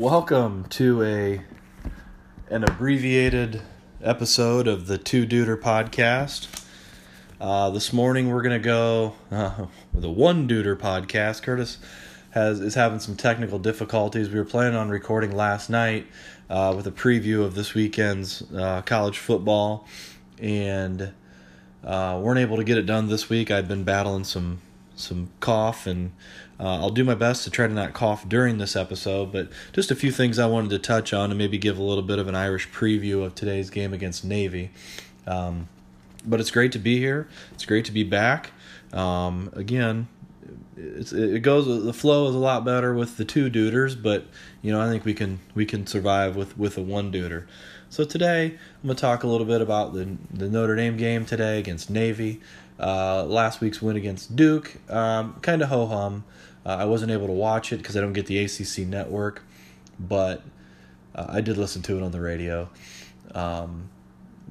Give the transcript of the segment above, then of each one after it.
Welcome to a an abbreviated episode of the Two Duder podcast. Uh, this morning we're gonna go uh, with One Duder podcast. Curtis has is having some technical difficulties. We were planning on recording last night uh, with a preview of this weekend's uh, college football, and uh, weren't able to get it done this week. I've been battling some some cough and uh, I'll do my best to try to not cough during this episode, but just a few things I wanted to touch on and maybe give a little bit of an Irish preview of today's game against Navy. Um, but it's great to be here. It's great to be back. Um, again, it goes the flow is a lot better with the two duders, but you know I think we can we can survive with with a one duder. So today I'm gonna talk a little bit about the the Notre Dame game today against Navy. Uh, last week's win against Duke, um, kind of ho hum. Uh, I wasn't able to watch it because I don't get the ACC network, but uh, I did listen to it on the radio, um,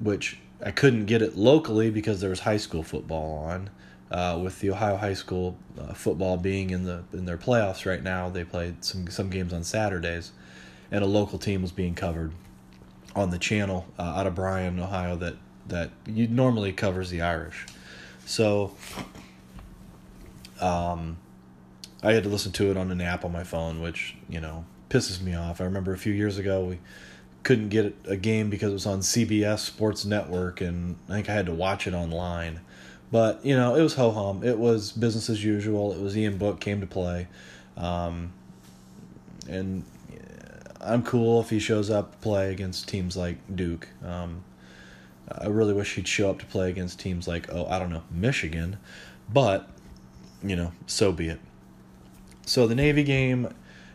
which I couldn't get it locally because there was high school football on. Uh, with the Ohio high school uh, football being in the in their playoffs right now, they played some some games on Saturdays, and a local team was being covered on the channel uh, out of Bryan, Ohio that that normally covers the Irish. So um, I had to listen to it on an app on my phone, which, you know, pisses me off. I remember a few years ago we couldn't get a game because it was on CBS Sports Network, and I think I had to watch it online. But, you know, it was ho hum. It was business as usual. It was Ian Book came to play. Um, and I'm cool if he shows up play against teams like Duke. Um, I really wish he'd show up to play against teams like, oh, I don't know, Michigan. But, you know, so be it. So the Navy game,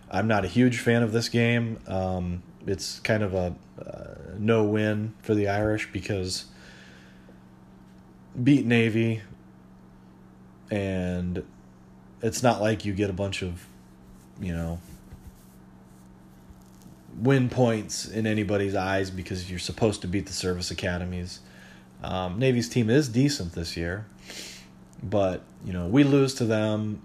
I'm not a huge fan of this game. Um, it's kind of a uh, no win for the Irish because beat Navy, and it's not like you get a bunch of, you know, win points in anybody's eyes because you're supposed to beat the service academies. Um, Navy's team is decent this year, but you know we lose to them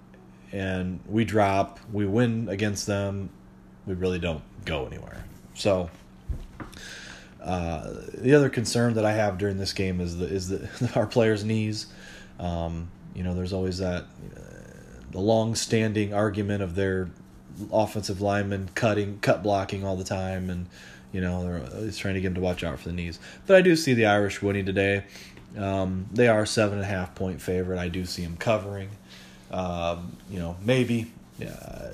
and we drop. We win against them. We really don't go anywhere. So. Uh, the other concern that I have during this game is the is the our players' knees. Um, you know, there's always that uh, the long-standing argument of their offensive linemen cutting, cut blocking all the time, and you know they're he's trying to get him to watch out for the knees. But I do see the Irish winning today. Um, they are seven and a half point favorite. I do see them covering. Um, you know, maybe. Uh,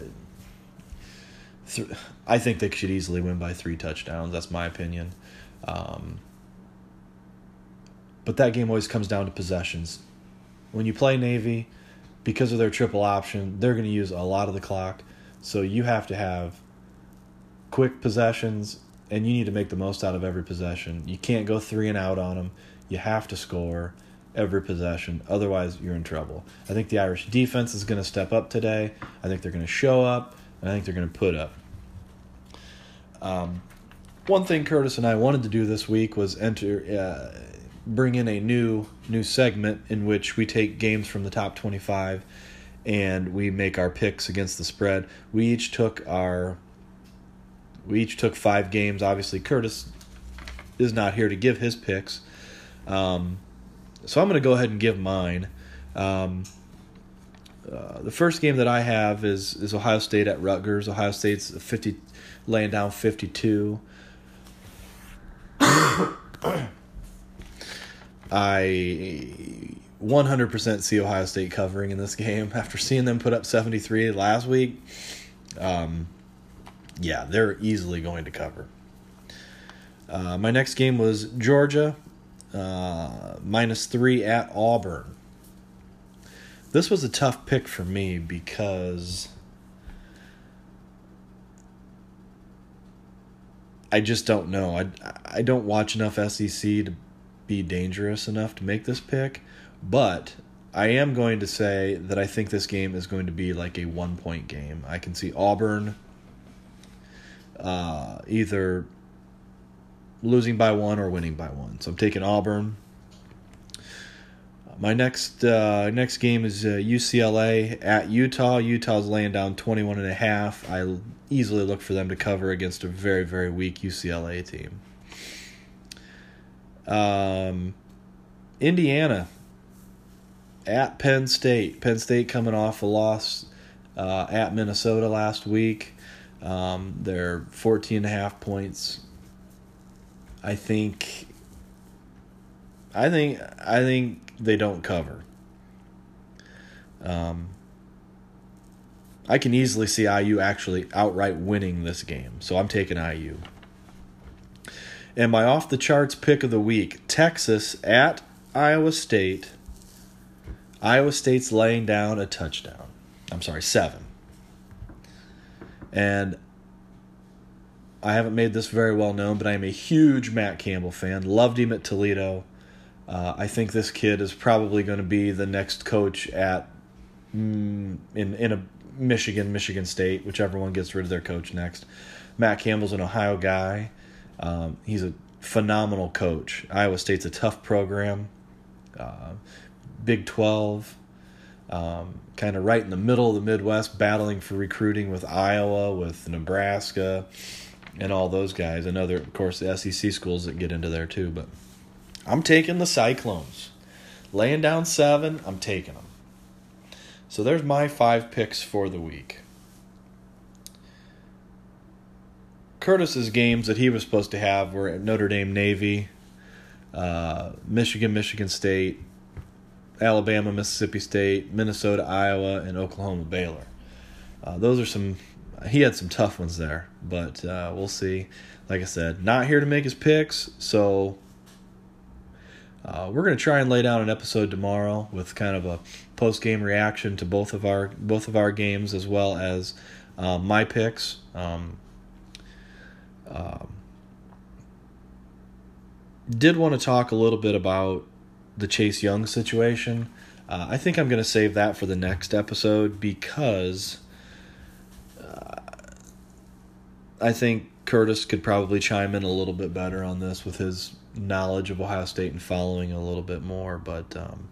th- I think they should easily win by three touchdowns. That's my opinion. Um, but that game always comes down to possessions. When you play Navy, because of their triple option, they're going to use a lot of the clock. So you have to have quick possessions and you need to make the most out of every possession. You can't go three and out on them. You have to score every possession. Otherwise, you're in trouble. I think the Irish defense is going to step up today. I think they're going to show up, and I think they're going to put up. Um, one thing Curtis and I wanted to do this week was enter, uh, bring in a new new segment in which we take games from the top 25 and we make our picks against the spread. We each took our we each took five games. Obviously, Curtis is not here to give his picks, um, so I'm going to go ahead and give mine. Um, uh, the first game that I have is is Ohio State at Rutgers. Ohio State's 50 laying down 52. I 100% see Ohio State covering in this game after seeing them put up 73 last week. Um, yeah, they're easily going to cover. Uh, my next game was Georgia uh, minus three at Auburn. This was a tough pick for me because I just don't know. I I don't watch enough SEC to be dangerous enough to make this pick. But I am going to say that I think this game is going to be like a one point game. I can see Auburn uh, either losing by one or winning by one. So I'm taking Auburn. My next uh, next game is uh, UCLA at Utah. Utah's laying down 21 and a half. I easily look for them to cover against a very very weak UCLA team. Um, Indiana at Penn State. Penn State coming off a loss uh, at Minnesota last week. Um, they're 14 and a half points. I think I think I think they don't cover. Um, I can easily see IU actually outright winning this game, so I'm taking IU. And my off the charts pick of the week Texas at Iowa State. Iowa State's laying down a touchdown. I'm sorry, seven. And I haven't made this very well known, but I am a huge Matt Campbell fan. Loved him at Toledo. Uh, I think this kid is probably going to be the next coach at mm, in in a Michigan, Michigan State, whichever one gets rid of their coach next. Matt Campbell's an Ohio guy. Um, he's a phenomenal coach. Iowa State's a tough program. Uh, Big Twelve, um, kind of right in the middle of the Midwest, battling for recruiting with Iowa, with Nebraska, and all those guys. And other, of course, the SEC schools that get into there too, but. I'm taking the Cyclones. Laying down seven, I'm taking them. So there's my five picks for the week. Curtis's games that he was supposed to have were at Notre Dame Navy, uh, Michigan, Michigan State, Alabama, Mississippi State, Minnesota, Iowa, and Oklahoma, Baylor. Uh, those are some. He had some tough ones there, but uh, we'll see. Like I said, not here to make his picks, so uh, we're going to try and lay down an episode tomorrow with kind of a post game reaction to both of our both of our games as well as uh, my picks. Um, um, did want to talk a little bit about the Chase Young situation. Uh, I think I'm going to save that for the next episode because uh, I think Curtis could probably chime in a little bit better on this with his knowledge of Ohio State and following a little bit more. But um,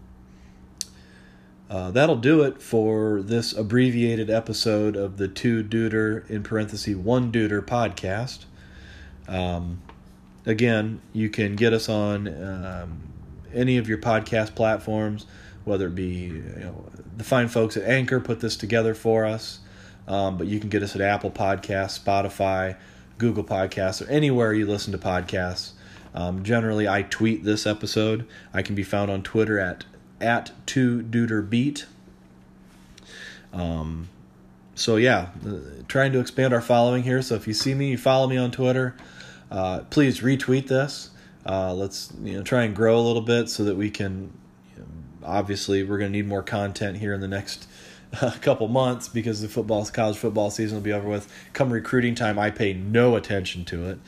uh, that'll do it for this abbreviated episode of the two Duder in parenthesis one Duder podcast. Um, again, you can get us on um, any of your podcast platforms, whether it be you know, the fine folks at Anchor put this together for us, um, but you can get us at Apple Podcasts, Spotify, Google Podcasts, or anywhere you listen to podcasts. Um, generally, I tweet this episode. I can be found on Twitter at at two Duder Beet. Um, so yeah, uh, trying to expand our following here. So if you see me, you follow me on Twitter. Uh, please retweet this. Uh, let's you know try and grow a little bit so that we can. You know, obviously, we're going to need more content here in the next a couple months because the football college football season will be over with. Come recruiting time, I pay no attention to it.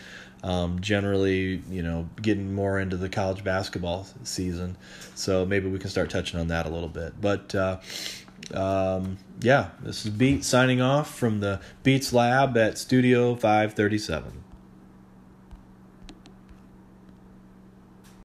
Um, generally, you know, getting more into the college basketball season, so maybe we can start touching on that a little bit. But uh, um, yeah, this is Beet signing off from the Beets Lab at Studio Five Thirty Seven.